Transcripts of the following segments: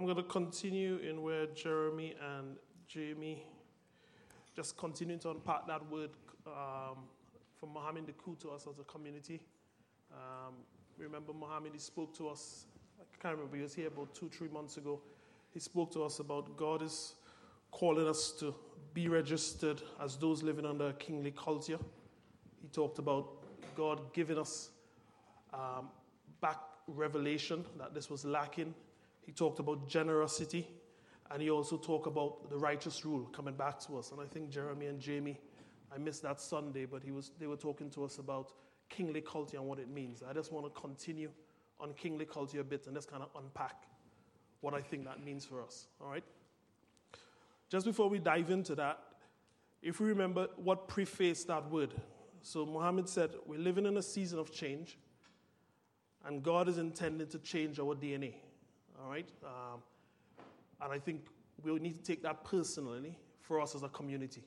I'm going to continue in where Jeremy and Jamie just continue to unpack that word um, from Mohammed Deku to us as a community. Um, remember, Mohammed, he spoke to us, I can't remember, he was here about two, three months ago. He spoke to us about God is calling us to be registered as those living under a kingly culture. He talked about God giving us um, back revelation that this was lacking. He talked about generosity, and he also talked about the righteous rule coming back to us. And I think Jeremy and Jamie, I missed that Sunday, but he was, they were talking to us about kingly culture and what it means. I just want to continue on kingly culture a bit and just kind of unpack what I think that means for us. All right? Just before we dive into that, if we remember what prefaced that word. So Muhammad said, We're living in a season of change, and God is intending to change our DNA. All right? Um, and I think we need to take that personally for us as a community.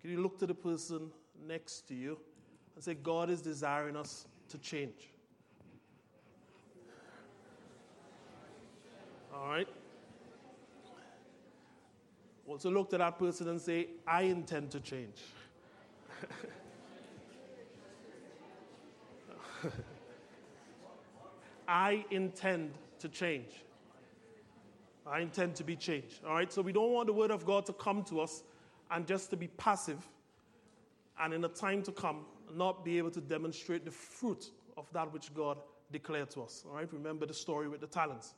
Can you look to the person next to you and say, God is desiring us to change? All right? Also look to that person and say, I intend to change. I intend to change. I intend to be changed. All right? So we don't want the word of God to come to us and just to be passive and in a time to come not be able to demonstrate the fruit of that which God declared to us. All right? Remember the story with the talents.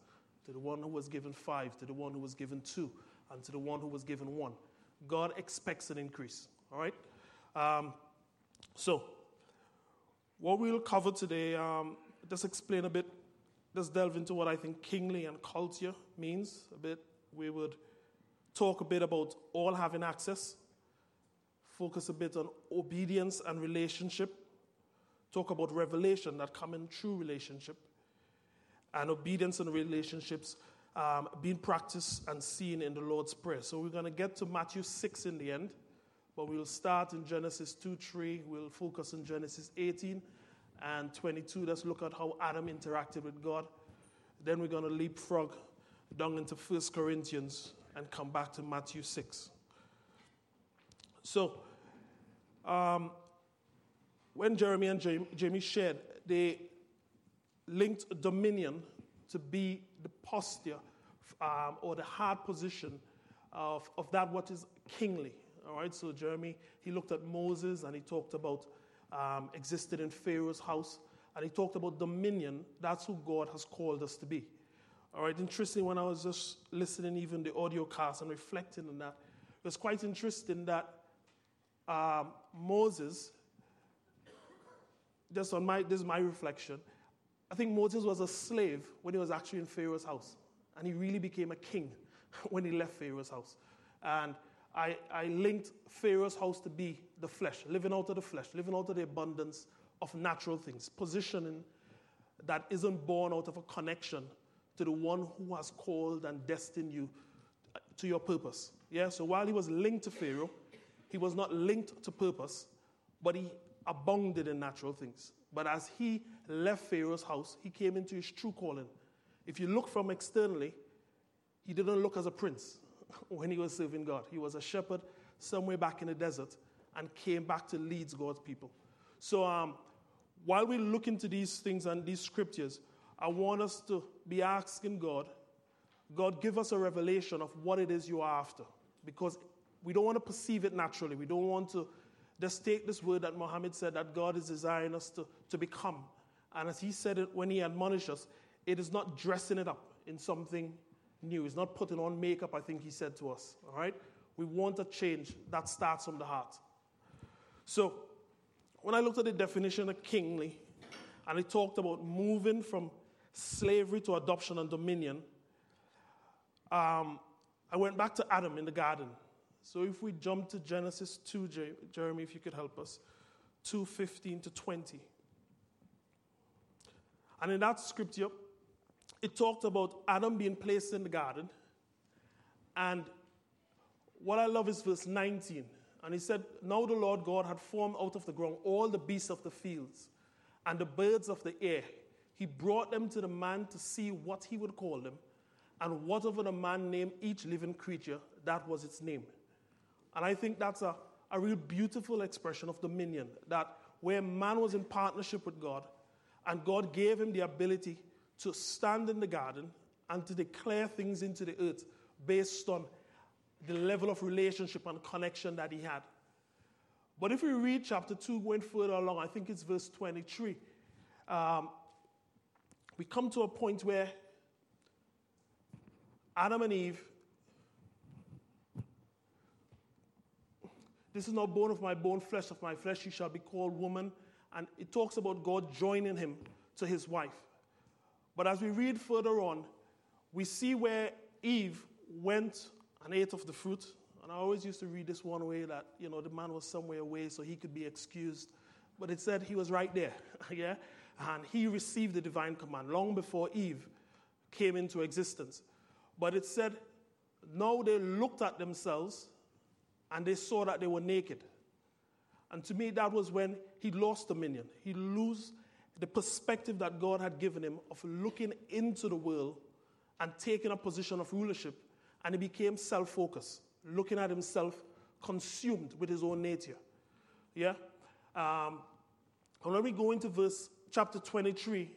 To the one who was given five, to the one who was given two, and to the one who was given one. God expects an increase. All right? Um, so, what we'll cover today, um, just explain a bit let's delve into what I think kingly and culture means a bit. We would talk a bit about all having access, focus a bit on obedience and relationship, talk about revelation that come in true relationship, and obedience and relationships um, being practiced and seen in the Lord's Prayer. So we're going to get to Matthew 6 in the end, but we'll start in Genesis 2 3. We'll focus on Genesis 18 and 22. Let's look at how Adam interacted with God. Then we're going to leapfrog down into 1 Corinthians and come back to Matthew 6. So, um, when Jeremy and Jamie shared, they linked dominion to be the posture um, or the hard position of, of that what is kingly. All right, so Jeremy, he looked at Moses and he talked about um, existed in Pharaoh's house. And he talked about dominion. That's who God has called us to be. All right, interesting when I was just listening, even the audio cast and reflecting on that, it was quite interesting that um, Moses, just on my, this is my reflection, I think Moses was a slave when he was actually in Pharaoh's house. And he really became a king when he left Pharaoh's house. And I, I linked Pharaoh's house to be the flesh, living out of the flesh, living out of the abundance of natural things, positioning that isn't born out of a connection to the one who has called and destined you to your purpose. Yeah, so while he was linked to Pharaoh, he was not linked to purpose, but he abounded in natural things. But as he left Pharaoh's house, he came into his true calling. If you look from externally, he didn't look as a prince when he was serving God. He was a shepherd somewhere back in the desert and came back to lead God's people. So um, while we look into these things and these scriptures, I want us to be asking God, God, give us a revelation of what it is you are after. Because we don't want to perceive it naturally. We don't want to just take this word that Muhammad said that God is desiring us to, to become. And as he said it when he admonished us, it is not dressing it up in something new. It's not putting on makeup, I think he said to us. All right? We want a change that starts from the heart. So, when I looked at the definition of kingly, and it talked about moving from slavery to adoption and dominion, um, I went back to Adam in the garden. So if we jump to Genesis 2, Jeremy, if you could help us, 2 15 to 20. And in that scripture, it talked about Adam being placed in the garden. And what I love is verse 19. And he said, Now the Lord God had formed out of the ground all the beasts of the fields and the birds of the air. He brought them to the man to see what he would call them. and whatever the man named each living creature, that was its name. And I think that's a, a real beautiful expression of dominion that where man was in partnership with God, and God gave him the ability to stand in the garden and to declare things into the earth based on the level of relationship and connection that he had. But if we read chapter 2, going further along, I think it's verse 23, um, we come to a point where Adam and Eve, this is not bone of my bone, flesh of my flesh, you shall be called woman. And it talks about God joining him to his wife. But as we read further on, we see where Eve went and ate of the fruit and I always used to read this one way that, you know, the man was somewhere away so he could be excused. But it said he was right there, yeah? And he received the divine command long before Eve came into existence. But it said, now they looked at themselves and they saw that they were naked. And to me, that was when he lost dominion. He lost the perspective that God had given him of looking into the world and taking a position of rulership, and he became self focused looking at himself consumed with his own nature. Yeah? Um, and when we go into verse chapter 23,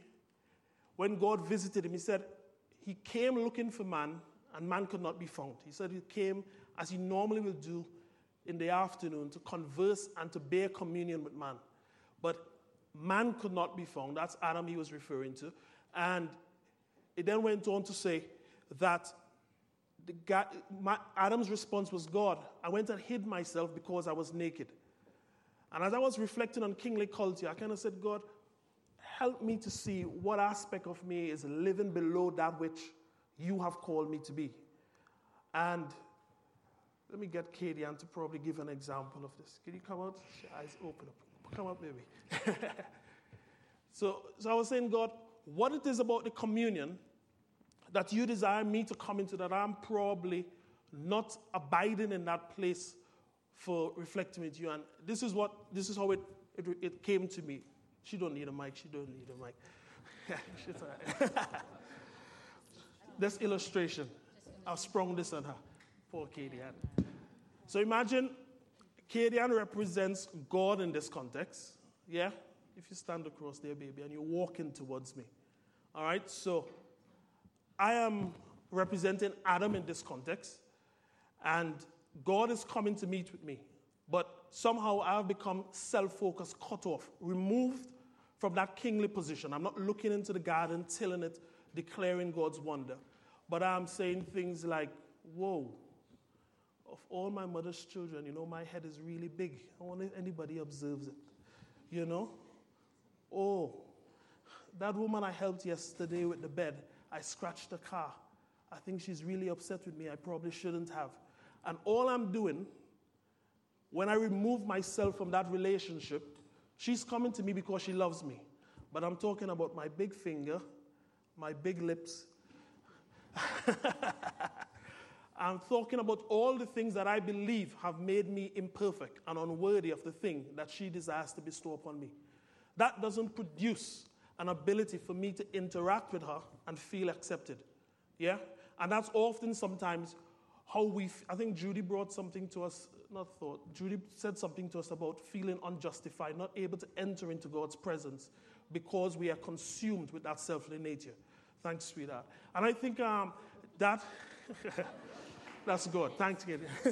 when God visited him, he said, He came looking for man, and man could not be found. He said he came as he normally will do in the afternoon to converse and to bear communion with man. But man could not be found. That's Adam he was referring to. And it then went on to say that God, my, Adam's response was, God, I went and hid myself because I was naked. And as I was reflecting on kingly culture, I kind of said, God, help me to see what aspect of me is living below that which you have called me to be. And let me get Katie to probably give an example of this. Can you come out? Eyes open up. Come up, baby. so, so I was saying, God, what it is about the communion that you desire me to come into, that I'm probably not abiding in that place for reflecting with you. And this is what this is how it, it, it came to me. She don't need a mic, she don't need a mic. this illustration. I've sprung this on her. Poor Kadian. So imagine Kadian represents God in this context. Yeah? If you stand across there, baby, and you're walking towards me. All right? So I am representing Adam in this context, and God is coming to meet with me. But somehow I've become self focused, cut off, removed from that kingly position. I'm not looking into the garden, tilling it, declaring God's wonder. But I'm saying things like, whoa, of all my mother's children, you know, my head is really big. I wonder if anybody observes it. You know? Oh, that woman I helped yesterday with the bed, I scratched the car. I think she's really upset with me. I probably shouldn't have. And all I'm doing, when I remove myself from that relationship, she's coming to me because she loves me. But I'm talking about my big finger, my big lips. I'm talking about all the things that I believe have made me imperfect and unworthy of the thing that she desires to bestow upon me. That doesn't produce an ability for me to interact with her and feel accepted. Yeah? And that's often sometimes how we, f- I think Judy brought something to us, not thought, Judy said something to us about feeling unjustified, not able to enter into God's presence because we are consumed with that selfly nature. Thanks, sweetheart. And I think um, that, that's good. Thanks, Gideon.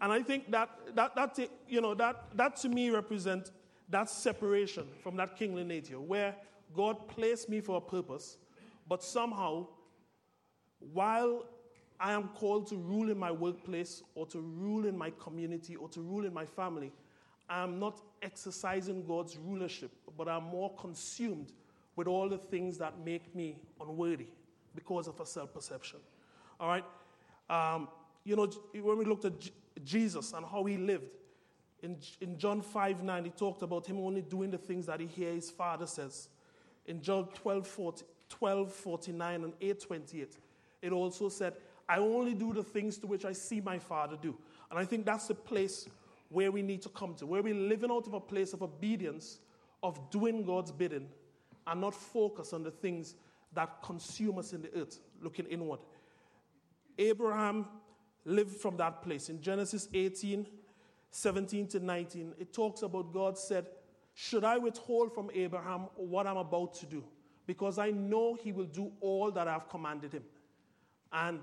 and I think that, that, that, you know, that, that to me represents that separation from that kingly nature where God placed me for a purpose, but somehow, while I am called to rule in my workplace or to rule in my community or to rule in my family, I am not exercising God's rulership, but I'm more consumed with all the things that make me unworthy because of a self perception. All right? Um, you know, when we looked at Jesus and how he lived, in, in John 5 9, he talked about him only doing the things that he hears his father says. In John 12, 40, 12 49 and 8 28, it also said, I only do the things to which I see my father do. And I think that's the place where we need to come to, where we're living out of a place of obedience, of doing God's bidding, and not focus on the things that consume us in the earth, looking inward. Abraham lived from that place. In Genesis 18, 17 to 19, it talks about God said, Should I withhold from Abraham what I'm about to do? Because I know he will do all that I've commanded him. And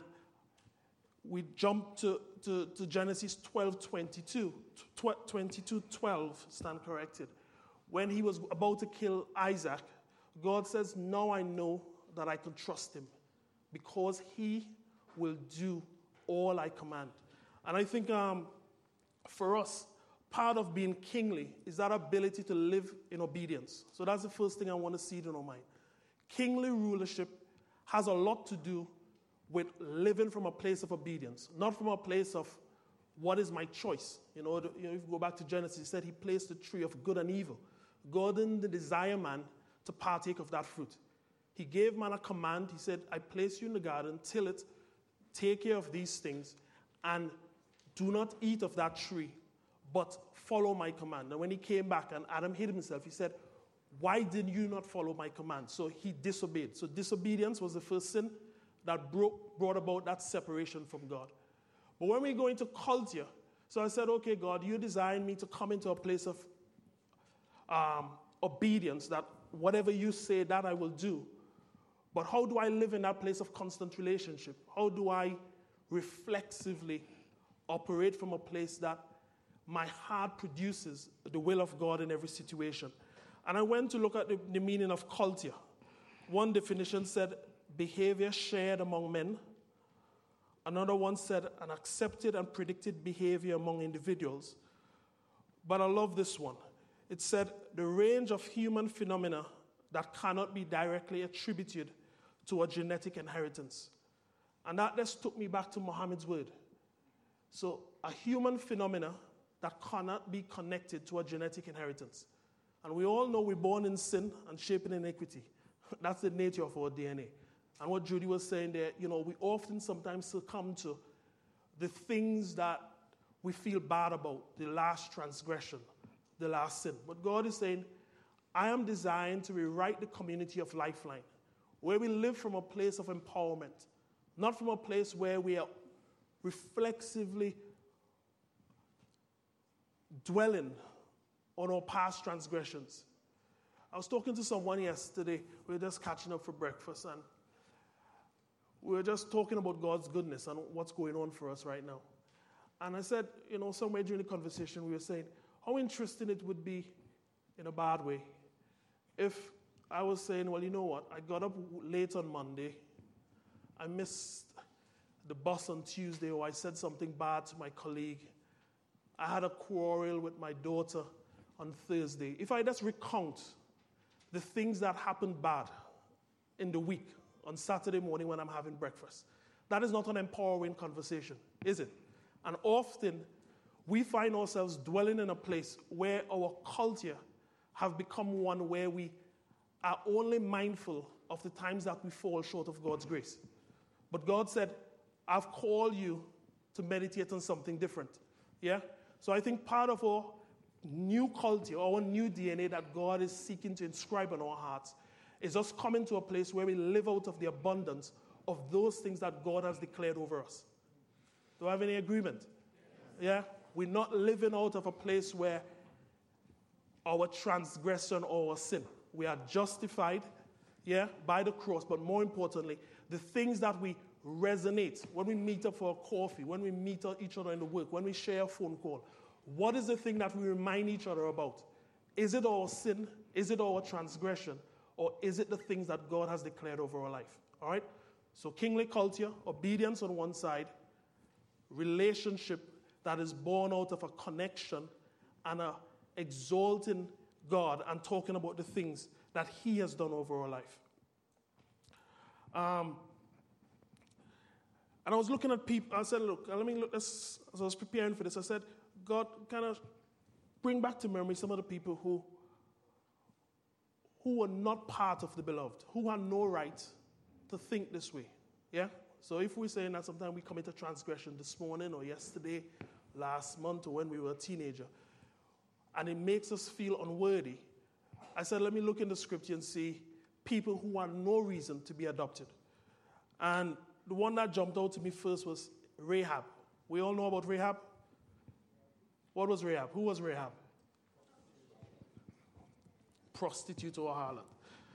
we jump to, to, to Genesis 12 22, 22 12, stand corrected. When he was about to kill Isaac, God says, Now I know that I can trust him because he will do all I command. And I think um, for us, part of being kingly is that ability to live in obedience. So that's the first thing I want to see in our mind. Kingly rulership has a lot to do with living from a place of obedience, not from a place of what is my choice. You know, you know if you go back to Genesis, he said he placed the tree of good and evil. God didn't desire man to partake of that fruit. He gave man a command. He said, I place you in the garden, till it, take care of these things, and do not eat of that tree, but follow my command. And when he came back and Adam hid himself, he said, Why did you not follow my command? So he disobeyed. So disobedience was the first sin that broke, brought about that separation from God. But when we go into culture, so I said, Okay, God, you designed me to come into a place of um, obedience that whatever you say, that I will do. But how do I live in that place of constant relationship? How do I reflexively operate from a place that my heart produces the will of God in every situation? And I went to look at the, the meaning of culture. One definition said behavior shared among men. Another one said an accepted and predicted behavior among individuals. But I love this one. It said the range of human phenomena that cannot be directly attributed to a genetic inheritance. And that just took me back to Muhammad's word. So, a human phenomena that cannot be connected to a genetic inheritance. And we all know we're born in sin and shaped in iniquity. That's the nature of our DNA. And what Judy was saying there, you know, we often sometimes succumb to the things that we feel bad about, the last transgression, the last sin. But God is saying, I am designed to rewrite the community of Lifeline where we live from a place of empowerment, not from a place where we are reflexively dwelling on our past transgressions. I was talking to someone yesterday. We were just catching up for breakfast, and we were just talking about God's goodness and what's going on for us right now. And I said, you know, somewhere during the conversation, we were saying how interesting it would be, in a bad way, if I was saying, well, you know what? I got up late on Monday. I missed the bus on Tuesday, or I said something bad to my colleague. I had a quarrel with my daughter on Thursday. If I just recount the things that happened bad in the week on Saturday morning when I'm having breakfast, that is not an empowering conversation, is it? And often we find ourselves dwelling in a place where our culture have become one where we are only mindful of the times that we fall short of God's grace. But God said, I've called you to meditate on something different. Yeah? So I think part of our new culture, our new DNA that God is seeking to inscribe on our hearts is us coming to a place where we live out of the abundance of those things that God has declared over us. Do I have any agreement? Yeah? We're not living out of a place where our transgression or our sin we are justified, yeah, by the cross, but more importantly, the things that we resonate when we meet up for a coffee, when we meet each other in the work, when we share a phone call. What is the thing that we remind each other about? Is it our sin? Is it our transgression? Or is it the things that God has declared over our life? All right? So, kingly culture, obedience on one side, relationship that is born out of a connection and a exalting God and talking about the things that He has done over our life. Um, and I was looking at people, I said, look, let me look, as I was preparing for this, I said, God, kind of bring back to memory some of the people who, who were not part of the beloved, who had no right to think this way. Yeah? So if we're saying that sometimes we commit a transgression this morning or yesterday, last month, or when we were a teenager, and it makes us feel unworthy. I said, let me look in the scripture and see people who had no reason to be adopted. And the one that jumped out to me first was Rahab. We all know about Rahab. What was Rahab? Who was Rahab? Prostitute or harlot.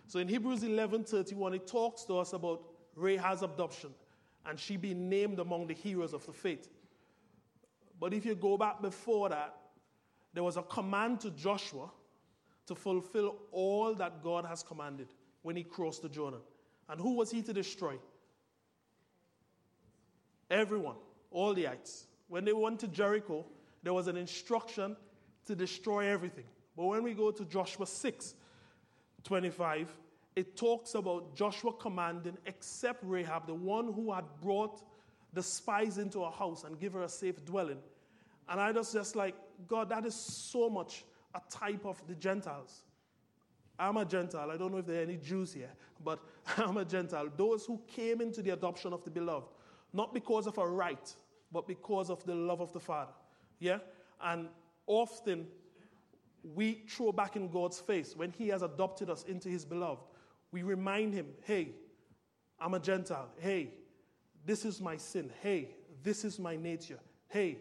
So in Hebrews 11:31, it talks to us about Rahab's adoption and she being named among the heroes of the faith. But if you go back before that, there was a command to Joshua to fulfill all that God has commanded when he crossed the Jordan. And who was he to destroy? Everyone, all the ites. When they went to Jericho, there was an instruction to destroy everything. But when we go to Joshua 6 25, it talks about Joshua commanding, except Rahab, the one who had brought the spies into her house and give her a safe dwelling. And I was just like, God, that is so much a type of the Gentiles. I'm a Gentile. I don't know if there are any Jews here, but I'm a Gentile. Those who came into the adoption of the beloved, not because of a right, but because of the love of the Father. Yeah? And often we throw back in God's face when He has adopted us into His beloved. We remind Him, hey, I'm a Gentile. Hey, this is my sin. Hey, this is my nature. Hey,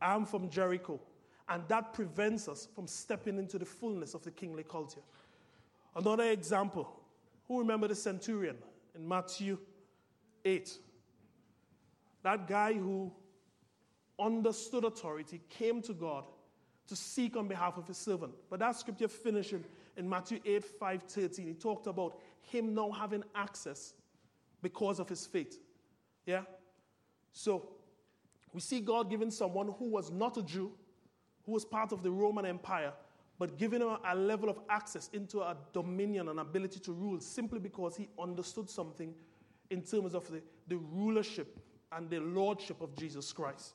I'm from Jericho. And that prevents us from stepping into the fullness of the kingly culture. Another example who remember the centurion in Matthew 8? That guy who understood authority came to God to seek on behalf of his servant. But that scripture finishing in Matthew 8 5 13, he talked about him now having access because of his faith. Yeah? So we see God giving someone who was not a Jew, who was part of the Roman Empire, but giving him a level of access into a dominion and ability to rule simply because he understood something in terms of the, the rulership and the lordship of Jesus Christ.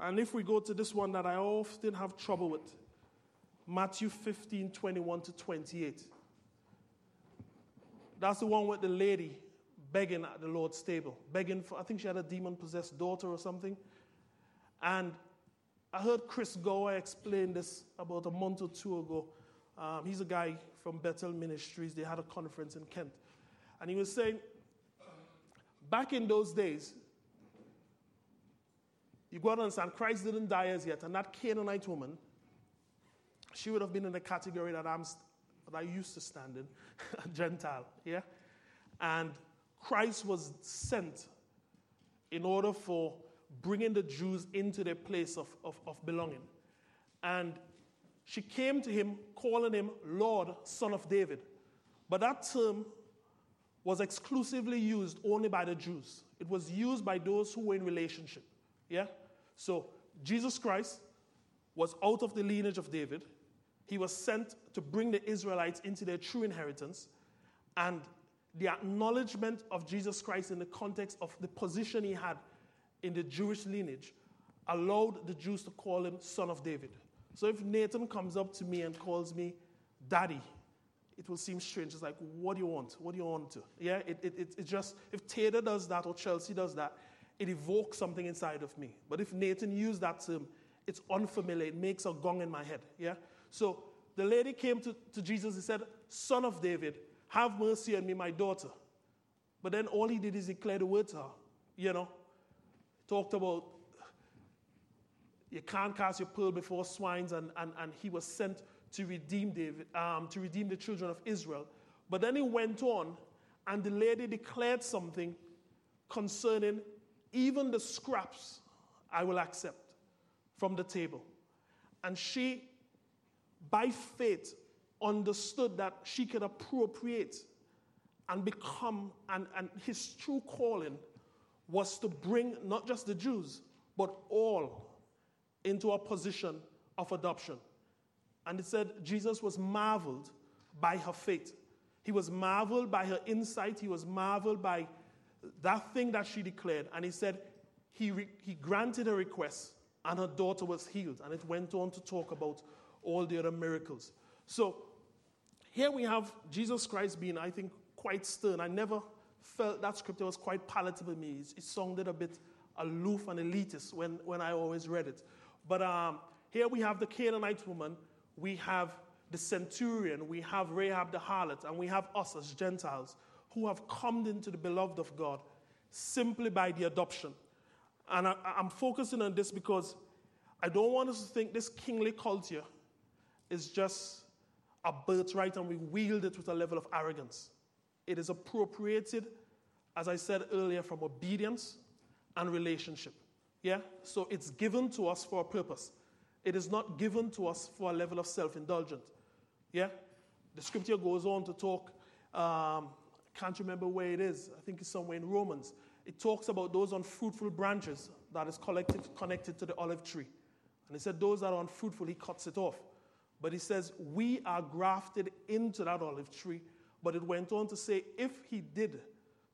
And if we go to this one that I often have trouble with, Matthew 15 21 to 28. That's the one with the lady begging at the Lord's table, begging for, I think she had a demon possessed daughter or something. And I heard Chris Gore explain this about a month or two ago. Um, he's a guy from Bethel Ministries. They had a conference in Kent. And he was saying, back in those days, you got to understand, Christ didn't die as yet. And that Canaanite woman, she would have been in the category that, I'm, that I used to stand in, a Gentile, yeah? And Christ was sent in order for bringing the Jews into their place of, of, of belonging. And she came to him calling him Lord, Son of David. But that term was exclusively used only by the Jews. It was used by those who were in relationship. Yeah? So Jesus Christ was out of the lineage of David. He was sent to bring the Israelites into their true inheritance. And the acknowledgement of Jesus Christ in the context of the position he had in the Jewish lineage allowed the Jews to call him son of David. So if Nathan comes up to me and calls me daddy, it will seem strange. It's like, what do you want? What do you want to? Yeah, it, it, it, it just, if Taylor does that or Chelsea does that, it evokes something inside of me. But if Nathan used that term, it's unfamiliar. It makes a gong in my head. Yeah? So the lady came to, to Jesus and said, Son of David, have mercy on me, my daughter. But then all he did is declare the word to her. You know, talked about you can't cast your pearl before swines, and, and, and he was sent to redeem David, um, to redeem the children of Israel. But then he went on, and the lady declared something concerning even the scraps I will accept from the table. And she, by faith, understood that she could appropriate and become, and, and his true calling was to bring not just the Jews, but all into a position of adoption. And it said Jesus was marveled by her faith. He was marveled by her insight. He was marveled by that thing that she declared. And he said he, re- he granted her request and her daughter was healed. And it went on to talk about all the other miracles. So here we have Jesus Christ being, I think, quite stern. I never felt that scripture was quite palatable to me. It, it sounded a bit aloof and elitist when, when I always read it. But um, here we have the Canaanite woman, we have the centurion, we have Rahab the harlot, and we have us as Gentiles who have come into the beloved of God simply by the adoption. And I, am focusing on this because I don't want us to think this kingly culture is just a birthright and we wield it with a level of arrogance. It is appropriated, as I said earlier, from obedience and relationship. Yeah? So it's given to us for a purpose. It is not given to us for a level of self indulgence. Yeah? The scripture goes on to talk, um, can't remember where it is, I think it's somewhere in Romans. It talks about those unfruitful branches that is collected, connected to the olive tree. And he said, Those that are unfruitful, he cuts it off. But he says, We are grafted into that olive tree. But it went on to say, If he did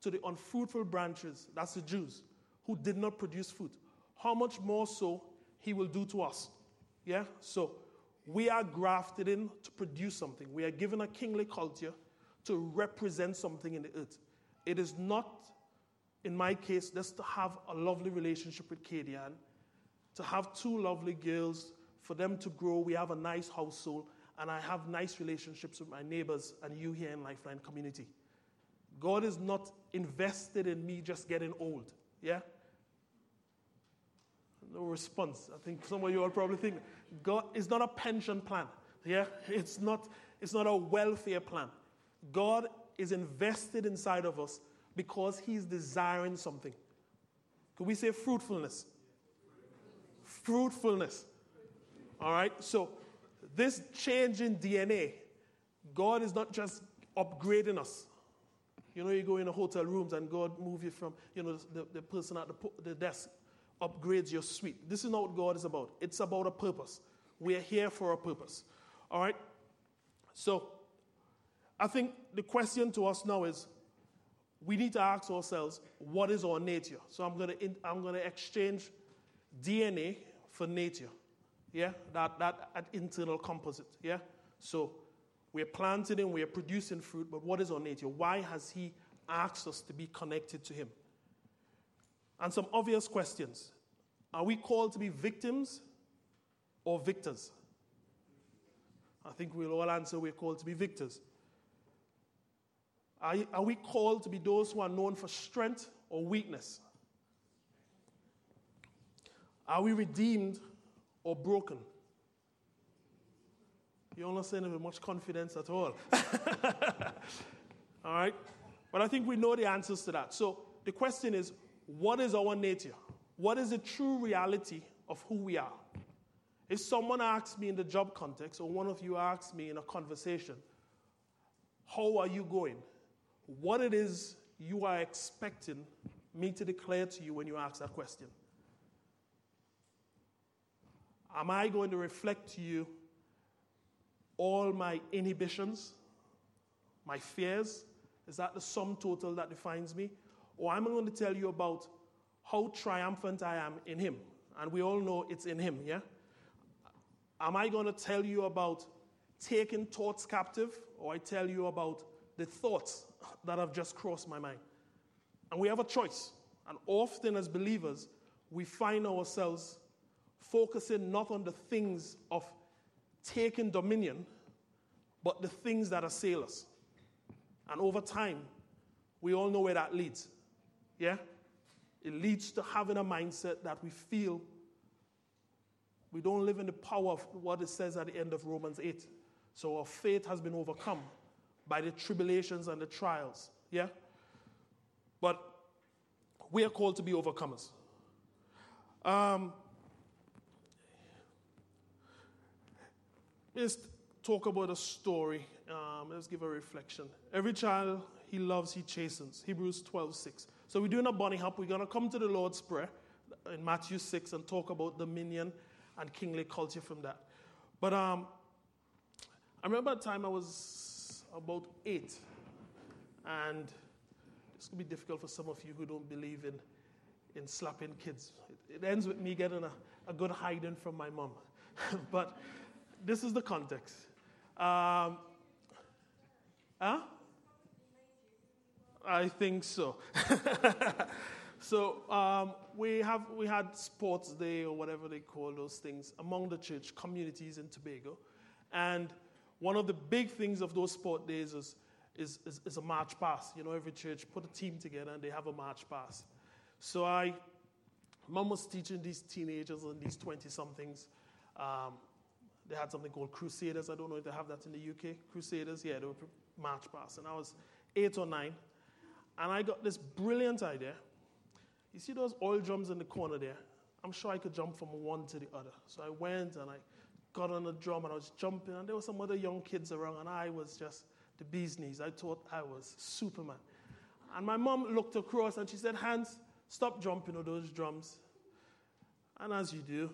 to the unfruitful branches, that's the Jews, who did not produce fruit, how much more so he will do to us? Yeah? So we are grafted in to produce something. We are given a kingly culture to represent something in the earth. It is not, in my case, just to have a lovely relationship with Kadian, to have two lovely girls, for them to grow. We have a nice household, and I have nice relationships with my neighbors and you here in Lifeline community. God is not invested in me just getting old. Yeah? No response. I think some of you are probably thinking, God is not a pension plan. Yeah? It's not, it's not a welfare plan. God is invested inside of us because He's desiring something. Could we say fruitfulness? Fruitfulness. All right? So, this change in DNA, God is not just upgrading us. You know, you go in a hotel rooms and God move you from, you know, the, the person at the, the desk upgrades your suite. This is not what God is about. It's about a purpose. We are here for a purpose. All right? So, I think the question to us now is we need to ask ourselves, what is our nature? So, I'm going to, I'm going to exchange DNA for nature. Yeah? That, that, that internal composite. Yeah? So, we're planting and we're producing fruit, but what is our nature? Why has He asked us to be connected to Him? And some obvious questions Are we called to be victims or victors? I think we'll all answer we're called to be victors. Are, are we called to be those who are known for strength or weakness? Are we redeemed or broken? You're not saying it with much confidence at all. all right? But I think we know the answers to that. So the question is what is our nature? What is the true reality of who we are? If someone asks me in the job context, or one of you asks me in a conversation, how are you going? What it is you are expecting me to declare to you when you ask that question. Am I going to reflect to you all my inhibitions, my fears? Is that the sum total that defines me? Or am I going to tell you about how triumphant I am in Him? And we all know it's in Him, yeah? Am I going to tell you about taking thoughts captive, or I tell you about the thoughts that have just crossed my mind? And we have a choice. And often as believers, we find ourselves focusing not on the things of taking dominion, but the things that assail us. And over time, we all know where that leads. Yeah? It leads to having a mindset that we feel we don't live in the power of what it says at the end of Romans 8. So our faith has been overcome by the tribulations and the trials. Yeah? But we are called to be overcomers. Um, let's talk about a story. Um, let's give a reflection. Every child he loves, he chastens. Hebrews 12, 6. So we're doing a bunny hop. We're going to come to the Lord's Prayer in Matthew 6 and talk about dominion and kingly culture from that. But um, I remember a time I was about eight, and this could be difficult for some of you who don't believe in, in slapping kids. It, it ends with me getting a, a good hiding from my mom. but this is the context. Um, huh? I think so. so um, we have we had sports day or whatever they call those things among the church communities in Tobago, and one of the big things of those sport days is, is, is, is a march pass. You know, every church put a team together and they have a march pass. So I, mom was teaching these teenagers and these 20 somethings. Um, they had something called Crusaders. I don't know if they have that in the UK. Crusaders, yeah, they were march past. And I was eight or nine. And I got this brilliant idea. You see those oil drums in the corner there? I'm sure I could jump from one to the other. So I went and I got on the drum and I was jumping, and there were some other young kids around, and I was just the bee's knees. I thought I was Superman. And my mom looked across and she said, Hans, stop jumping on those drums. And as you do,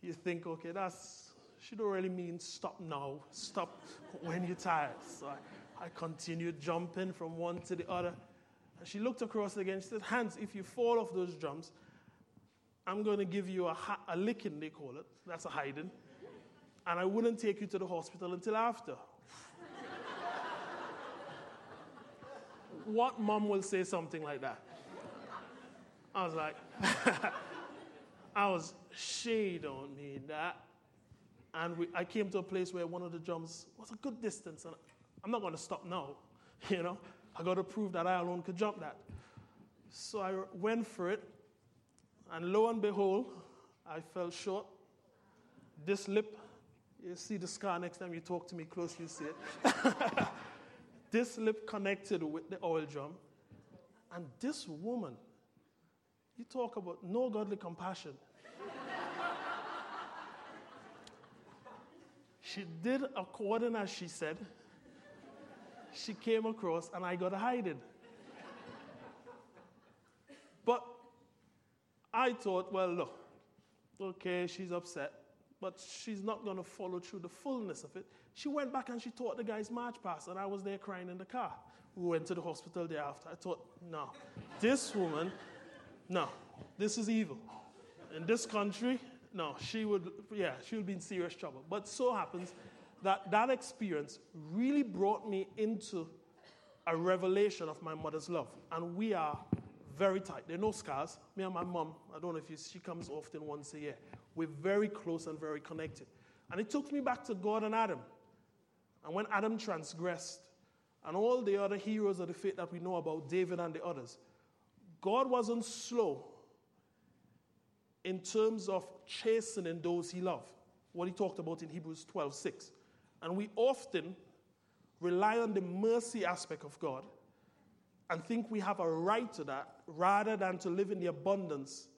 you think, okay, that's, she don't really mean stop now, stop when you're tired. So I, I continued jumping from one to the other. And she looked across again. She said, Hans, if you fall off those drums, I'm going to give you a, ha- a licking, they call it. That's a hiding and I wouldn't take you to the hospital until after. what mom will say something like that? I was like, I was she don't me that. And we, I came to a place where one of the drums was a good distance, and I'm not going to stop now. You know, I got to prove that I alone could jump that. So I went for it, and lo and behold, I fell short. This lip you see the scar next time you talk to me close, you see it. this lip connected with the oil drum. And this woman, you talk about no godly compassion. She did according as she said. She came across and I got hiding. But I thought, well, look, okay, she's upset but she's not going to follow through the fullness of it. She went back and she taught the guys march past, and I was there crying in the car. We went to the hospital day after. I thought, no, this woman, no, this is evil. In this country, no, she would, yeah, she would be in serious trouble. But so happens that that experience really brought me into a revelation of my mother's love. And we are very tight. There are no scars. Me and my mom, I don't know if you, she comes often once a year. We're very close and very connected. And it took me back to God and Adam. And when Adam transgressed, and all the other heroes of the faith that we know about, David and the others, God wasn't slow in terms of chastening those he loved. What he talked about in Hebrews 12 6. And we often rely on the mercy aspect of God and think we have a right to that rather than to live in the abundance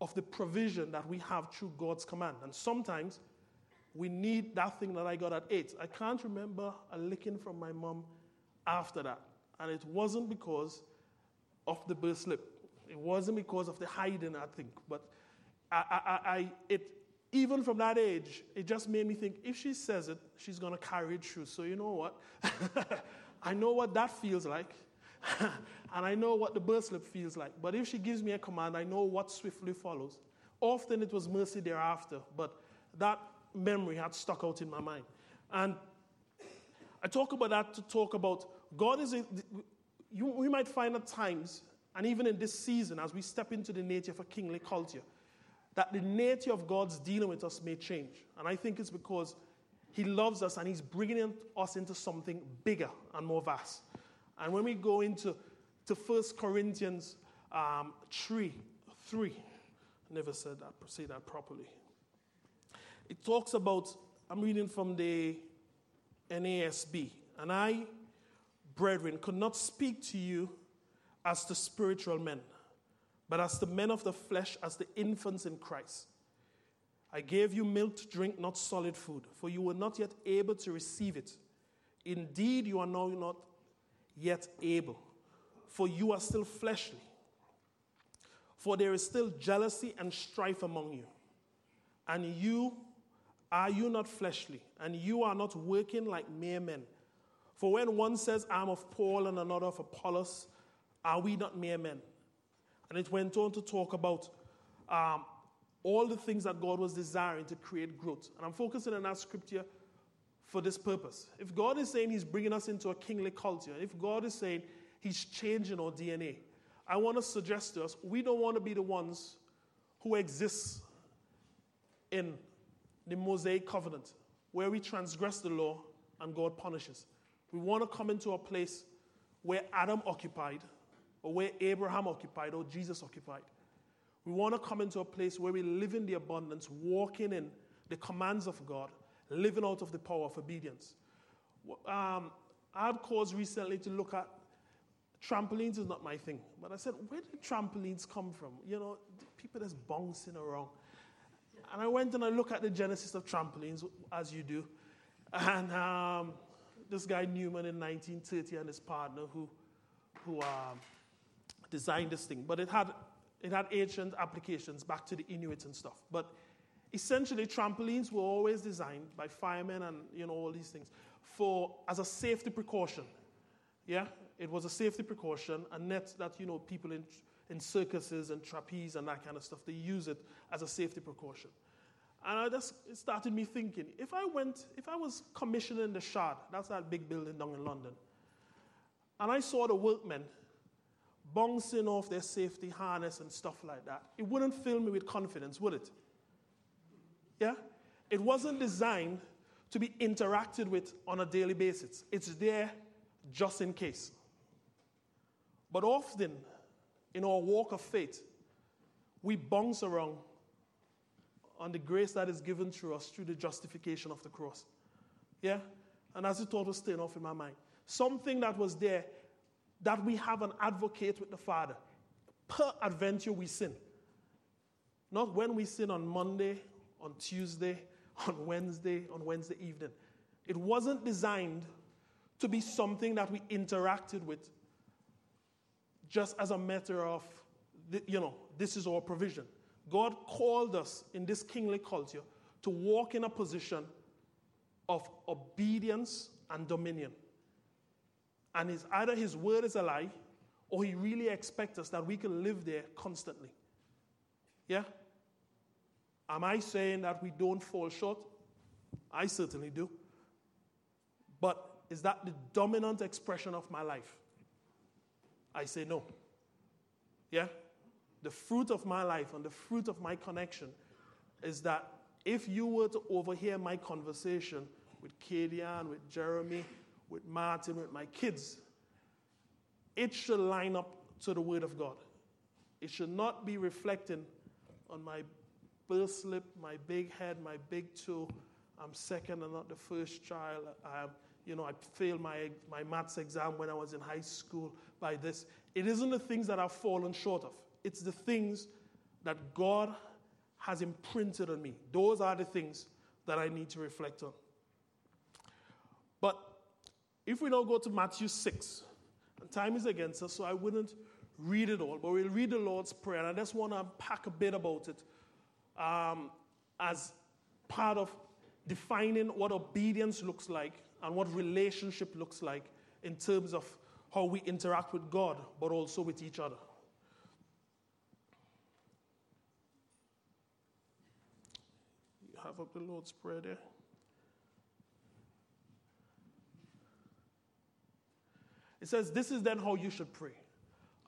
of the provision that we have through God's command. And sometimes we need that thing that I got at eight. I can't remember a licking from my mom after that. And it wasn't because of the birth slip. It wasn't because of the hiding, I think. But I, I, I, it, even from that age, it just made me think if she says it, she's going to carry it through. So, you know what? I know what that feels like. and I know what the birth slip feels like. But if she gives me a command, I know what swiftly follows. Often it was mercy thereafter, but that memory had stuck out in my mind. And I talk about that to talk about God is, a, you, we might find at times, and even in this season, as we step into the nature of a kingly culture, that the nature of God's dealing with us may change. And I think it's because He loves us and He's bringing us into something bigger and more vast. And when we go into to 1 Corinthians um, 3, 3, I never said that, say that properly. It talks about, I'm reading from the NASB, and I, brethren, could not speak to you as the spiritual men, but as the men of the flesh, as the infants in Christ. I gave you milk to drink, not solid food, for you were not yet able to receive it. Indeed, you are now not yet able, for you are still fleshly. For there is still jealousy and strife among you. And you, are you not fleshly? And you are not working like mere men. For when one says, I'm of Paul, and another of Apollos, are we not mere men? And it went on to talk about um, all the things that God was desiring to create growth. And I'm focusing on that scripture for this purpose. If God is saying He's bringing us into a kingly culture, if God is saying He's changing our DNA, I want to suggest to us we don't want to be the ones who exist in the Mosaic covenant where we transgress the law and God punishes. We want to come into a place where Adam occupied, or where Abraham occupied, or Jesus occupied. We want to come into a place where we live in the abundance, walking in the commands of God, living out of the power of obedience. Um, I had cause recently to look at trampolines is not my thing, but I said, where do trampolines come from? You know, people just bouncing around. And I went and I looked at the genesis of trampolines, as you do. And um, this guy Newman in 1930 and his partner who, who um, designed this thing. But it had, it had ancient applications back to the Inuit and stuff. But essentially, trampolines were always designed by firemen and you know all these things for as a safety precaution. Yeah, it was a safety precaution, a net that you know people in in circuses and trapeze and that kind of stuff they use it as a safety precaution. And I just it started me thinking if I went, if I was commissioning the Shard, that's that big building down in London, and I saw the workmen bouncing off their safety harness and stuff like that, it wouldn't fill me with confidence, would it? Yeah? It wasn't designed to be interacted with on a daily basis, it's there just in case. But often in our walk of faith, we bounce around on the grace that is given through us through the justification of the cross. Yeah? And as the thought was staying off in my mind, something that was there that we have an advocate with the Father. Per adventure, we sin. Not when we sin on Monday, on Tuesday, on Wednesday, on Wednesday evening. It wasn't designed to be something that we interacted with just as a matter of, you know, this is our provision. God called us in this kingly culture to walk in a position of obedience and dominion. And it's either his word is a lie or he really expects us that we can live there constantly. Yeah? Am I saying that we don't fall short? I certainly do. But is that the dominant expression of my life? I say no. Yeah? The fruit of my life and the fruit of my connection is that if you were to overhear my conversation with Kadian, with Jeremy, with Martin, with my kids, it should line up to the Word of God. It should not be reflecting on my birth slip, my big head, my big toe. I'm second and not the first child. I you know, I failed my, my maths exam when I was in high school by this. It isn't the things that I've fallen short of. It's the things that God has imprinted on me. Those are the things that I need to reflect on. If we now go to Matthew 6, and time is against us, so I wouldn't read it all, but we'll read the Lord's Prayer, and I just want to unpack a bit about it um, as part of defining what obedience looks like and what relationship looks like in terms of how we interact with God, but also with each other. You have up the Lord's Prayer there. It says, This is then how you should pray.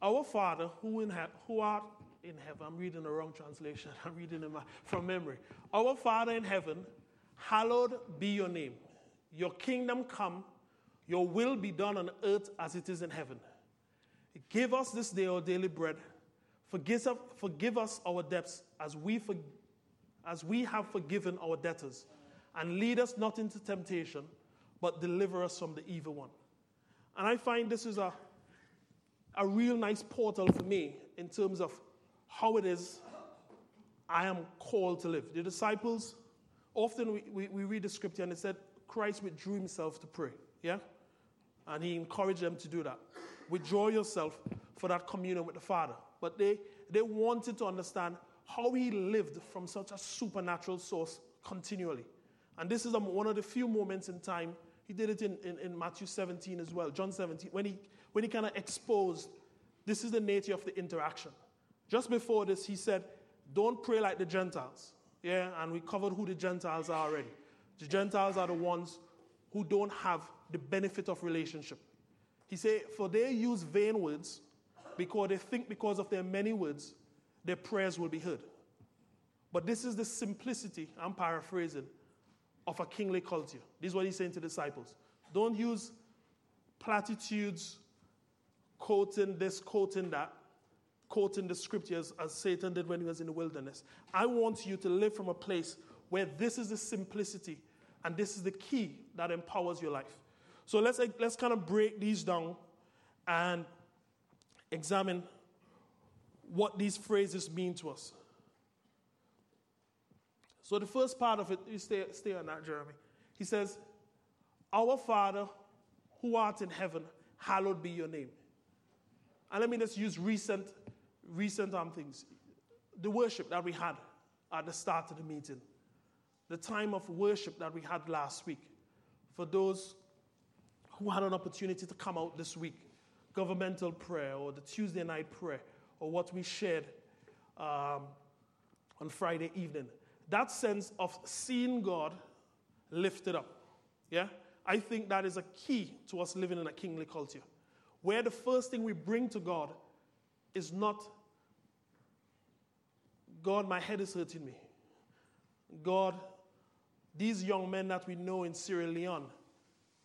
Our Father, who, in he- who art in heaven. I'm reading the wrong translation. I'm reading from memory. Our Father in heaven, hallowed be your name. Your kingdom come, your will be done on earth as it is in heaven. Give us this day our daily bread. Forgive, forgive us our debts as we, for, as we have forgiven our debtors. And lead us not into temptation, but deliver us from the evil one. And I find this is a, a real nice portal for me in terms of how it is I am called to live. The disciples, often we, we, we read the scripture and it said Christ withdrew himself to pray. Yeah? And he encouraged them to do that. Withdraw yourself for that communion with the Father. But they, they wanted to understand how he lived from such a supernatural source continually. And this is um, one of the few moments in time. He did it in, in, in Matthew 17 as well, John 17, when he, when he kind of exposed this is the nature of the interaction. Just before this, he said, Don't pray like the Gentiles. Yeah, and we covered who the Gentiles are already. The Gentiles are the ones who don't have the benefit of relationship. He said, For they use vain words because they think because of their many words, their prayers will be heard. But this is the simplicity, I'm paraphrasing, of a kingly culture. This is what he's saying to disciples. Don't use platitudes, quoting this, quoting that, quoting the scriptures as Satan did when he was in the wilderness. I want you to live from a place where this is the simplicity and this is the key that empowers your life. So let's, let's kind of break these down and examine what these phrases mean to us. So the first part of it, you stay, stay on that, Jeremy. He says, Our Father who art in heaven, hallowed be your name. And let me just use recent, recent um, things. The worship that we had at the start of the meeting, the time of worship that we had last week. For those who had an opportunity to come out this week, governmental prayer or the Tuesday night prayer or what we shared um, on Friday evening. That sense of seeing God lifted up. Yeah? I think that is a key to us living in a kingly culture, where the first thing we bring to God is not, God, my head is hurting me. God, these young men that we know in Sierra Leone,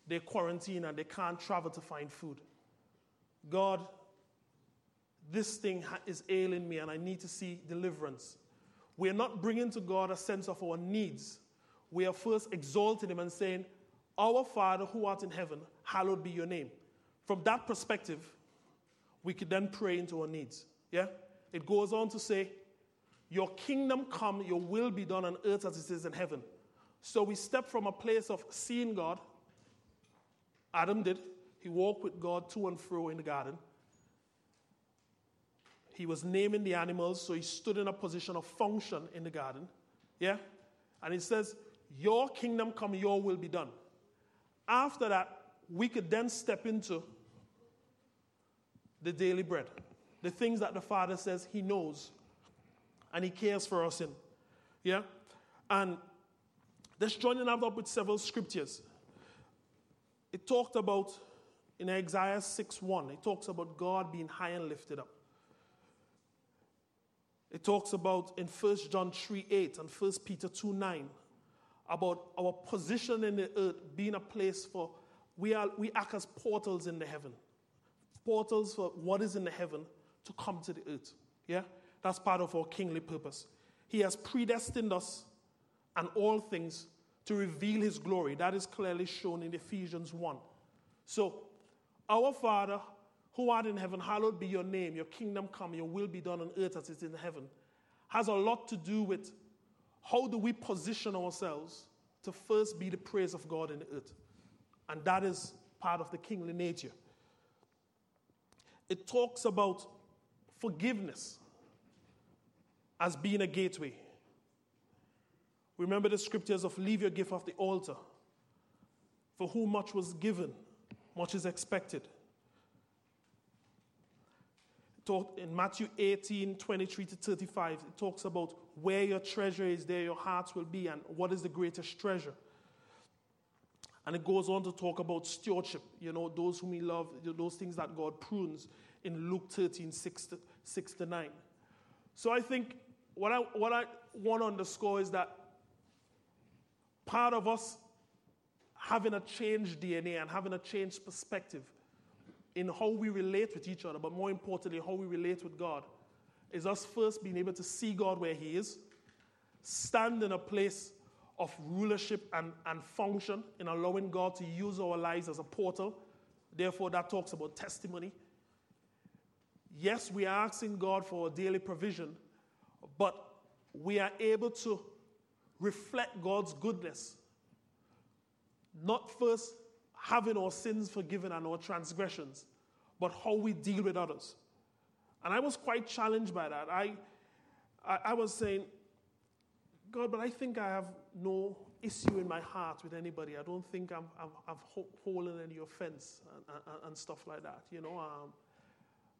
they quarantine and they can't travel to find food. God, this thing is ailing me and I need to see deliverance. We are not bringing to God a sense of our needs. We are first exalting Him and saying, Our Father who art in heaven, hallowed be your name. From that perspective, we could then pray into our needs. Yeah? It goes on to say, Your kingdom come, your will be done on earth as it is in heaven. So we step from a place of seeing God. Adam did. He walked with God to and fro in the garden. He was naming the animals, so he stood in a position of function in the garden. Yeah? And he says, Your kingdom come, your will be done. After that, we could then step into the daily bread, the things that the Father says He knows and He cares for us in. Yeah? And this joining up with several scriptures. It talked about in Isaiah 6 1, it talks about God being high and lifted up. It talks about in 1 John 3 8 and 1 Peter 2 9 about our position in the earth being a place for, we, are, we act as portals in the heaven. Portals for what is in the heaven to come to the earth. Yeah? That's part of our kingly purpose. He has predestined us and all things to reveal his glory. That is clearly shown in Ephesians 1. So, our Father, who art in heaven, hallowed be your name, your kingdom come, your will be done on earth as it is in heaven, has a lot to do with how do we position ourselves to first be the praise of God in the earth. And that is part of the kingly nature. It talks about forgiveness as being a gateway. Remember the scriptures of leave your gift off the altar. For whom much was given, much is expected. Talk, in Matthew 18, 23 to 35, it talks about where your treasure is, there your hearts will be, and what is the greatest treasure. And it goes on to talk about stewardship, you know, those whom we love, those things that God prunes in Luke 13, 6 to, 6 to 9. So I think what I, what I want to underscore is that part of us having a changed DNA and having a changed perspective in how we relate with each other, but more importantly, how we relate with God, is us first being able to see God where He is, stand in a place of rulership and, and function in allowing God to use our lives as a portal. Therefore, that talks about testimony. Yes, we are asking God for a daily provision, but we are able to reflect God's goodness. Not first having our sins forgiven and our transgressions, but how we deal with others. And I was quite challenged by that. I, I, I was saying, God, but I think I have no issue in my heart with anybody. I don't think I'm, I'm, I'm holding any offense and, and, and, stuff like that. You know, um,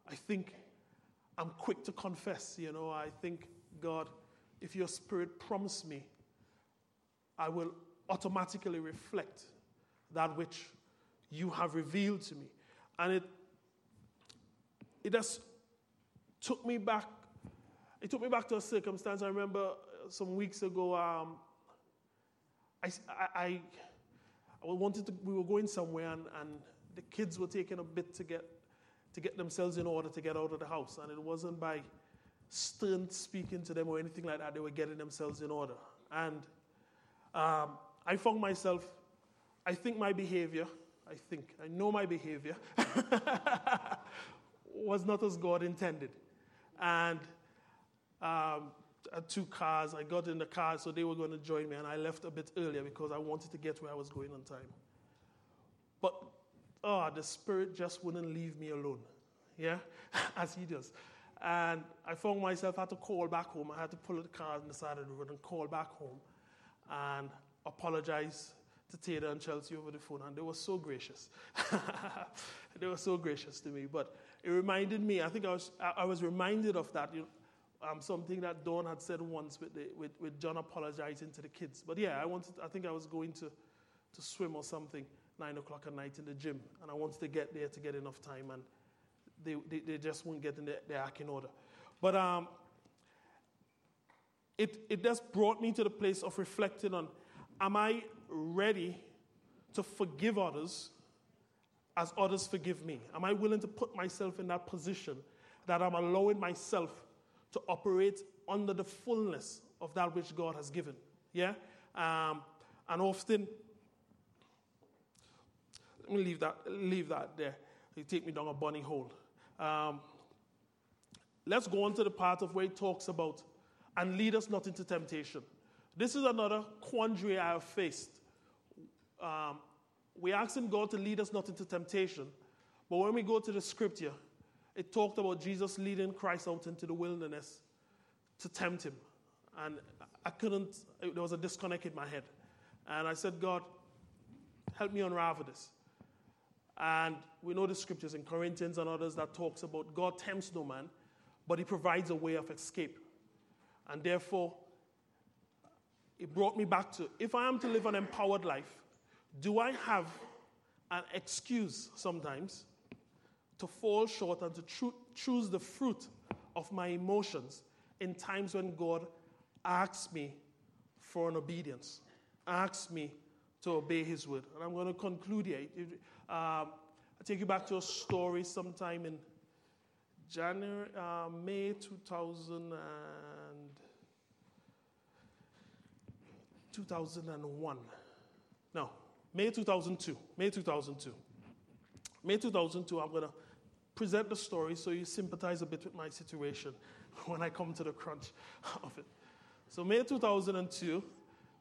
I think I'm quick to confess. You know, I think, God, if your spirit prompts me, I will automatically reflect that which you have revealed to me. And it, it just took me back. It took me back to a circumstance. I remember some weeks ago, um, I, I, I wanted to, we were going somewhere and, and the kids were taking a bit to get, to get themselves in order to get out of the house. And it wasn't by stern speaking to them or anything like that, they were getting themselves in order. And um, I found myself, I think my behavior, I think, I know my behavior was not as God intended. And um, two cars, I got in the car, so they were going to join me, and I left a bit earlier because I wanted to get where I was going on time. But, oh, the Spirit just wouldn't leave me alone, yeah, as He does. And I found myself, I had to call back home. I had to pull the car on the side of the road and call back home and apologize to Taylor and Chelsea over the phone. And they were so gracious. they were so gracious to me. But it reminded me, I think I was, I was reminded of that. You know, um, something that Dawn had said once with, the, with, with John apologizing to the kids. But yeah, I wanted, I think I was going to, to swim or something nine o'clock at night in the gym, and I wanted to get there to get enough time, and they, they, they just weren't getting their, their act in order. But um, it, it just brought me to the place of reflecting on am I ready to forgive others as others forgive me? Am I willing to put myself in that position that I'm allowing myself to operate under the fullness of that which God has given? Yeah? Um, and often, let me leave that, leave that there. You take me down a bunny hole. Um, let's go on to the part of where it talks about and lead us not into temptation. This is another quandary I have faced. Um, we're asking God to lead us not into temptation, but when we go to the scripture, it talked about Jesus leading Christ out into the wilderness to tempt him. And I couldn't, there was a disconnect in my head. And I said, God, help me unravel this. And we know the scriptures in Corinthians and others that talks about God tempts no man, but he provides a way of escape. And therefore, it brought me back to if I am to live an empowered life, do I have an excuse sometimes to fall short and to cho- choose the fruit of my emotions in times when God asks me for an obedience, asks me to obey His word? And I'm going to conclude here. Um, I'll take you back to a story sometime in January, uh, May 2000 and 2001. No, May 2002. May 2002. May 2002, I'm going to present the story so you sympathize a bit with my situation when I come to the crunch of it. So, May 2002,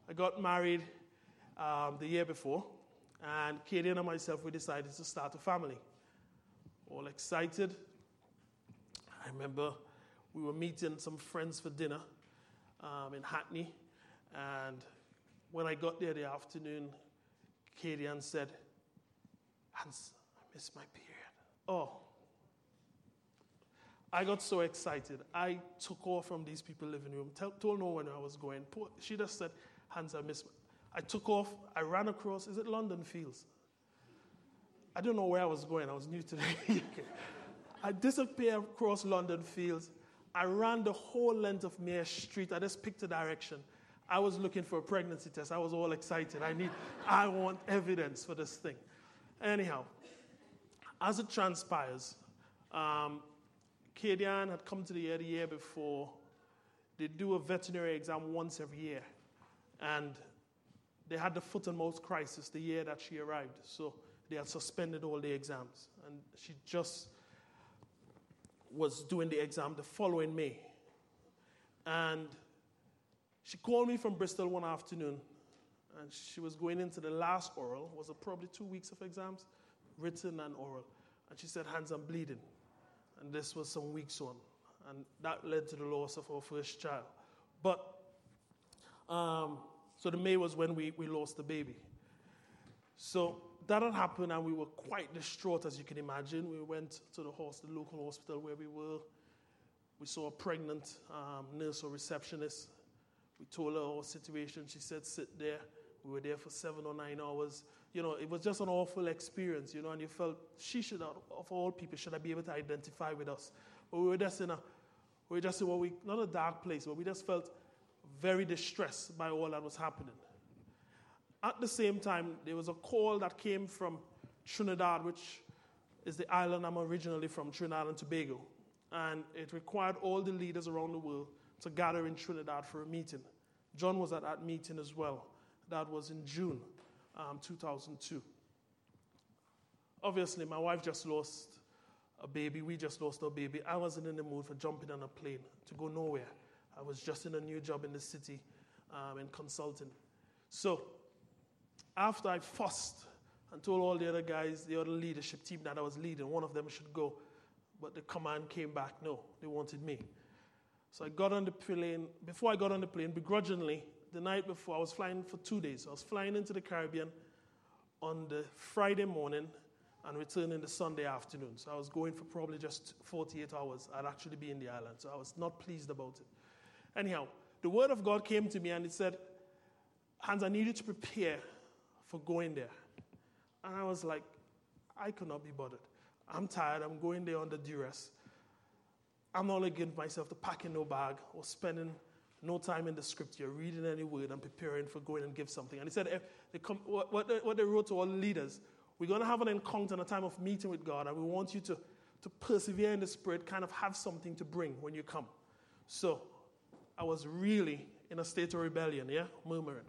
I got married um, the year before, and Katie and myself, we decided to start a family. All excited. I remember we were meeting some friends for dinner um, in Hackney, and when I got there the afternoon, Kadian said, Hans, I miss my period. Oh. I got so excited. I took off from these people living room, tell, told no one I was going. She just said, Hans, I miss my. I took off. I ran across, is it London Fields? I don't know where I was going. I was new to the UK. I disappeared across London Fields. I ran the whole length of Mare Street. I just picked a direction. I was looking for a pregnancy test. I was all excited. I need, I want evidence for this thing. Anyhow, as it transpires, um, Kadian had come to the year the year before. They do a veterinary exam once every year. And they had the foot and mouth crisis the year that she arrived. So they had suspended all the exams. And she just was doing the exam the following May. And she called me from Bristol one afternoon, and she was going into the last oral. Was probably two weeks of exams, written and oral. And she said, "Hans, I'm bleeding. And this was some weeks on. And that led to the loss of our first child. But, um, so the May was when we, we lost the baby. So that had happened, and we were quite distraught, as you can imagine. We went to the, host, the local hospital where we were. We saw a pregnant um, nurse or receptionist we told her our situation. She said, sit there. We were there for seven or nine hours. You know, it was just an awful experience, you know, and you felt she should, have, of all people, should I be able to identify with us? But we were just in a, we were just in what we, not a dark place, but we just felt very distressed by all that was happening. at the same time, there was a call that came from Trinidad, which is the island I'm originally from, Trinidad and Tobago. And it required all the leaders around the world to gather in Trinidad for a meeting. John was at that meeting as well. That was in June um, 2002. Obviously, my wife just lost a baby. We just lost our baby. I wasn't in the mood for jumping on a plane to go nowhere. I was just in a new job in the city um, in consulting. So, after I fussed and told all the other guys, the other leadership team that I was leading, one of them should go, but the command came back. No, they wanted me. So I got on the plane. Before I got on the plane, begrudgingly, the night before, I was flying for two days. I was flying into the Caribbean on the Friday morning and returning the Sunday afternoon. So I was going for probably just 48 hours. I'd actually be in the island. So I was not pleased about it. Anyhow, the word of God came to me and it said, Hans, I need you to prepare for going there. And I was like, I could not be bothered. I'm tired. I'm going there under duress. I'm not to myself to packing no bag or spending no time in the scripture, reading any word and preparing for going and give something. And he said, they come, what, what, they, what they wrote to all leaders, we're going to have an encounter and a time of meeting with God, and we want you to, to persevere in the spirit, kind of have something to bring when you come. So I was really in a state of rebellion, yeah, murmuring.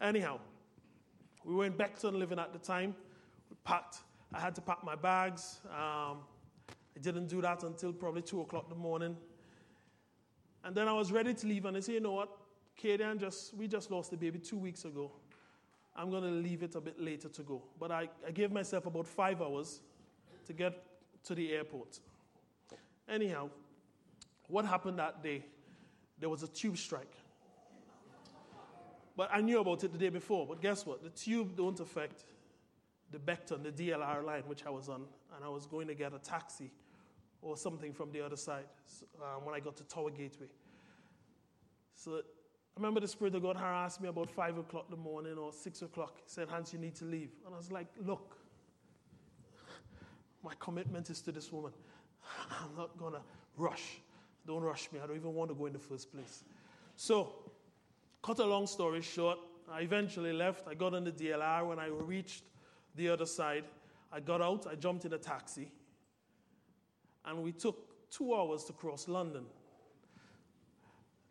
Anyhow, we were in Beckton living at the time. We packed, I had to pack my bags. Um, I didn't do that until probably 2 o'clock in the morning. And then I was ready to leave, and I said, you know what? Katie just, we just lost the baby two weeks ago. I'm going to leave it a bit later to go. But I, I gave myself about five hours to get to the airport. Anyhow, what happened that day? There was a tube strike. But I knew about it the day before. But guess what? The tube don't affect the Beckton, the DLR line, which I was on, and I was going to get a taxi or something from the other side um, when I got to Tower Gateway. So I remember the Spirit of God harassed me about 5 o'clock in the morning or 6 o'clock. He said, Hans, you need to leave. And I was like, look, my commitment is to this woman. I'm not going to rush. Don't rush me. I don't even want to go in the first place. So, cut a long story short, I eventually left. I got on the DLR. When I reached the other side, I got out, I jumped in a taxi, and we took two hours to cross London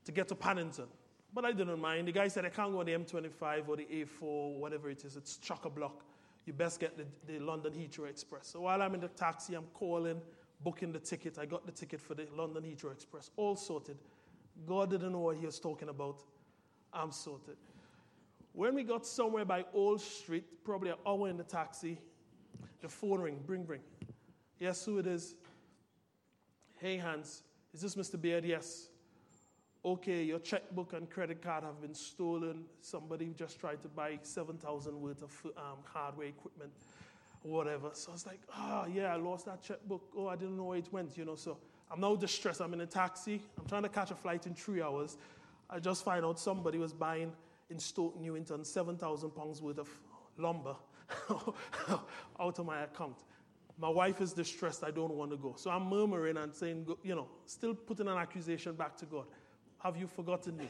to get to Paddington. But I didn't mind. The guy said, I can't go on the M25 or the A4, whatever it is. It's chock a block. You best get the, the London Heathrow Express. So while I'm in the taxi, I'm calling, booking the ticket. I got the ticket for the London Heathrow Express, all sorted. God didn't know what he was talking about. I'm sorted. When we got somewhere by Old Street, probably an hour in the taxi, the phone ring, bring, bring. Yes, who it is? Hey, Hans, is this Mr. Beard? Yes. Okay, your checkbook and credit card have been stolen. Somebody just tried to buy 7,000 worth of um, hardware equipment whatever. So I was like, ah, oh, yeah, I lost that checkbook. Oh, I didn't know where it went, you know. So I'm now distressed. I'm in a taxi. I'm trying to catch a flight in three hours. I just find out somebody was buying in Stoke Newington 7,000 pounds worth of lumber out of my account. My wife is distressed. I don't want to go. So I'm murmuring and saying, you know, still putting an accusation back to God. Have you forgotten me?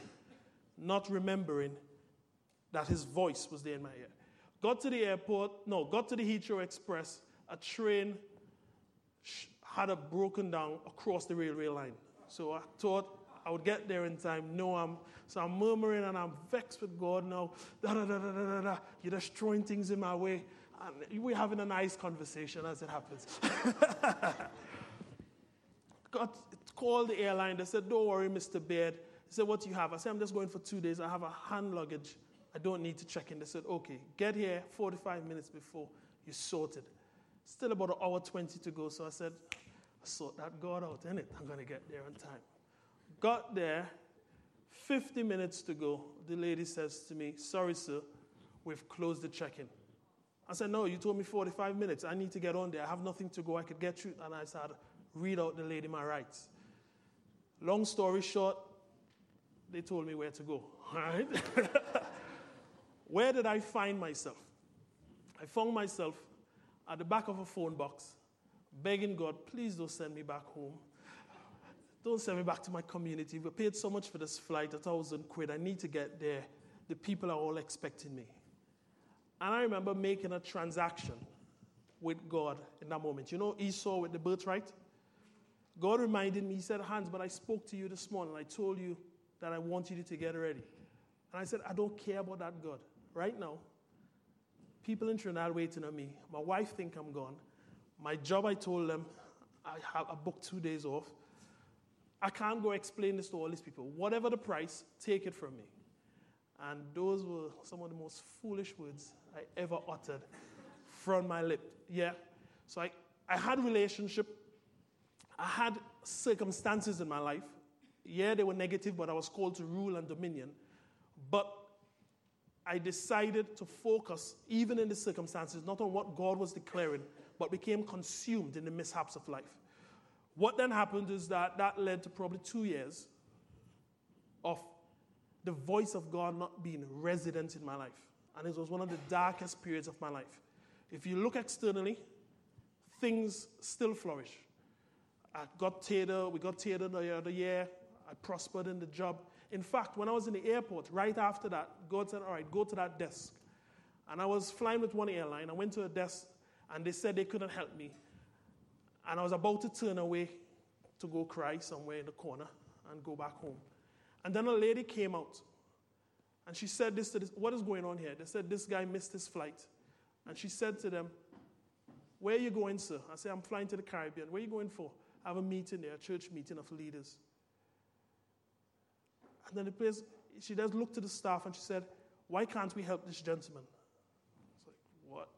Not remembering that his voice was there in my ear. Got to the airport, no, got to the Heathrow Express. A train had a broken down across the railway line. So I thought I would get there in time. No, I'm so I'm murmuring and I'm vexed with God now. Da, da, da, da, da, da. You're destroying things in my way. And we're having a nice conversation as it happens. Got called the airline. They said, Don't worry, Mr. Beard. He said, What do you have? I said, I'm just going for two days. I have a hand luggage. I don't need to check in. They said, Okay, get here 45 minutes before you sorted. Still about an hour 20 to go. So I said, sort that God out, innit? I'm going to get there on time. Got there, 50 minutes to go. The lady says to me, Sorry, sir, we've closed the check in. I said, No, you told me 45 minutes. I need to get on there. I have nothing to go. I could get you. And I said, read out the lady my rights. Long story short, they told me where to go. All right? where did I find myself? I found myself at the back of a phone box, begging God, please don't send me back home. Don't send me back to my community. We paid so much for this flight, a thousand quid. I need to get there. The people are all expecting me. And I remember making a transaction with God in that moment. You know Esau with the birthright? God reminded me, He said, Hans, but I spoke to you this morning. I told you that I want you to get ready. And I said, I don't care about that God. Right now, people in Trinidad waiting on me. My wife think I'm gone. My job, I told them, I have I booked two days off. I can't go explain this to all these people. Whatever the price, take it from me. And those were some of the most foolish words I ever uttered from my lip. Yeah. So I, I had relationship. I had circumstances in my life. Yeah, they were negative, but I was called to rule and dominion. But I decided to focus, even in the circumstances, not on what God was declaring, but became consumed in the mishaps of life. What then happened is that that led to probably two years of the voice of God not being resident in my life. And it was one of the darkest periods of my life. If you look externally, things still flourish. I got tailored, we got tailored the other year. I prospered in the job. In fact, when I was in the airport, right after that, God said, All right, go to that desk. And I was flying with one airline. I went to a desk and they said they couldn't help me. And I was about to turn away to go cry somewhere in the corner and go back home. And then a lady came out and she said this to this, what is going on here? They said this guy missed his flight. And she said to them, Where are you going, sir? I said, I'm flying to the Caribbean. Where are you going for? I have a meeting there, a church meeting of leaders. And then the place, she does look to the staff and she said, Why can't we help this gentleman? I was like, What?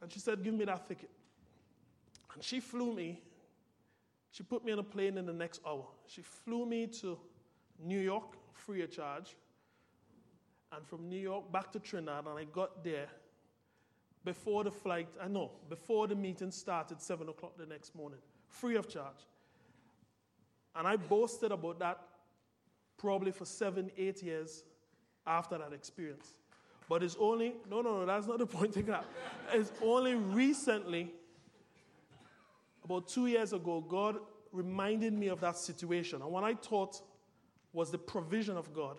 And she said, Give me that ticket. And she flew me, she put me on a plane in the next hour. She flew me to New York free of charge. And from New York back to Trinidad, and I got there before the flight, I know, before the meeting started, 7 o'clock the next morning, free of charge. And I boasted about that probably for seven, eight years after that experience. But it's only, no, no, no, that's not the point. It's only recently, about two years ago, God reminded me of that situation. And what I thought was the provision of God,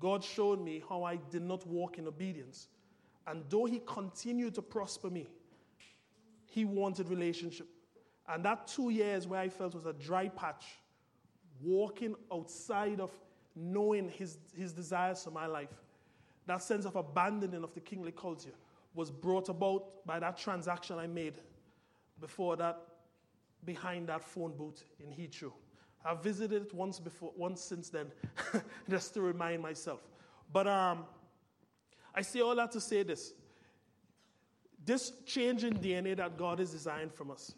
God showed me how I did not walk in obedience. And though He continued to prosper me, He wanted relationship. And that two years where I felt was a dry patch, walking outside of knowing His, his desires for my life, that sense of abandoning of the kingly culture was brought about by that transaction I made before that, behind that phone booth in Heathrow. I've visited it once before, once since then, just to remind myself. But um, I say all that to say this. This change in DNA that God has designed from us,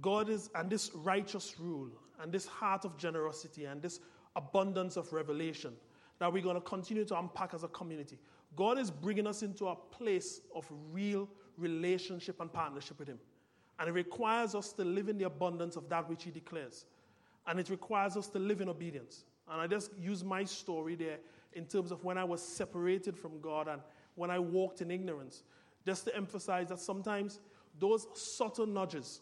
God is, and this righteous rule, and this heart of generosity, and this abundance of revelation that we're going to continue to unpack as a community. God is bringing us into a place of real relationship and partnership with Him. And it requires us to live in the abundance of that which He declares. And it requires us to live in obedience. And I just use my story there in terms of when I was separated from God and when I walked in ignorance, just to emphasize that sometimes those subtle nudges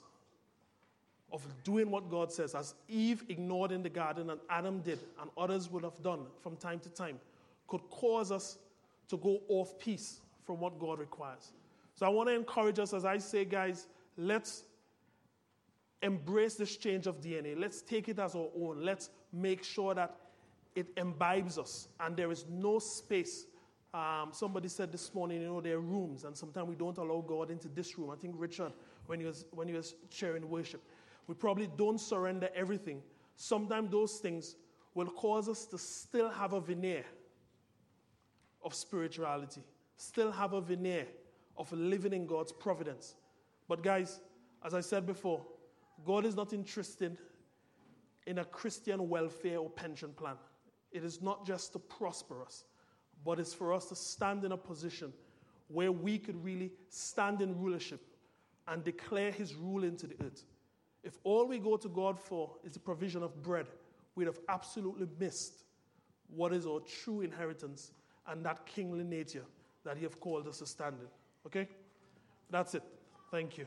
of doing what God says, as Eve ignored in the garden and Adam did, and others would have done from time to time, could cause us to go off piece from what God requires. So I want to encourage us, as I say, guys, let's embrace this change of DNA. Let's take it as our own. Let's make sure that it imbibes us and there is no space. Um, somebody said this morning, you know, there are rooms, and sometimes we don't allow God into this room. I think Richard, when he was, when he was sharing worship, we probably don't surrender everything. Sometimes those things will cause us to still have a veneer of spirituality, still have a veneer of living in God's providence. But, guys, as I said before, God is not interested in a Christian welfare or pension plan. It is not just to prosper us, but it's for us to stand in a position where we could really stand in rulership and declare his rule into the earth. If all we go to God for is the provision of bread, we'd have absolutely missed what is our true inheritance and that kingly nature that he have called us to stand in. Okay? That's it. Thank you.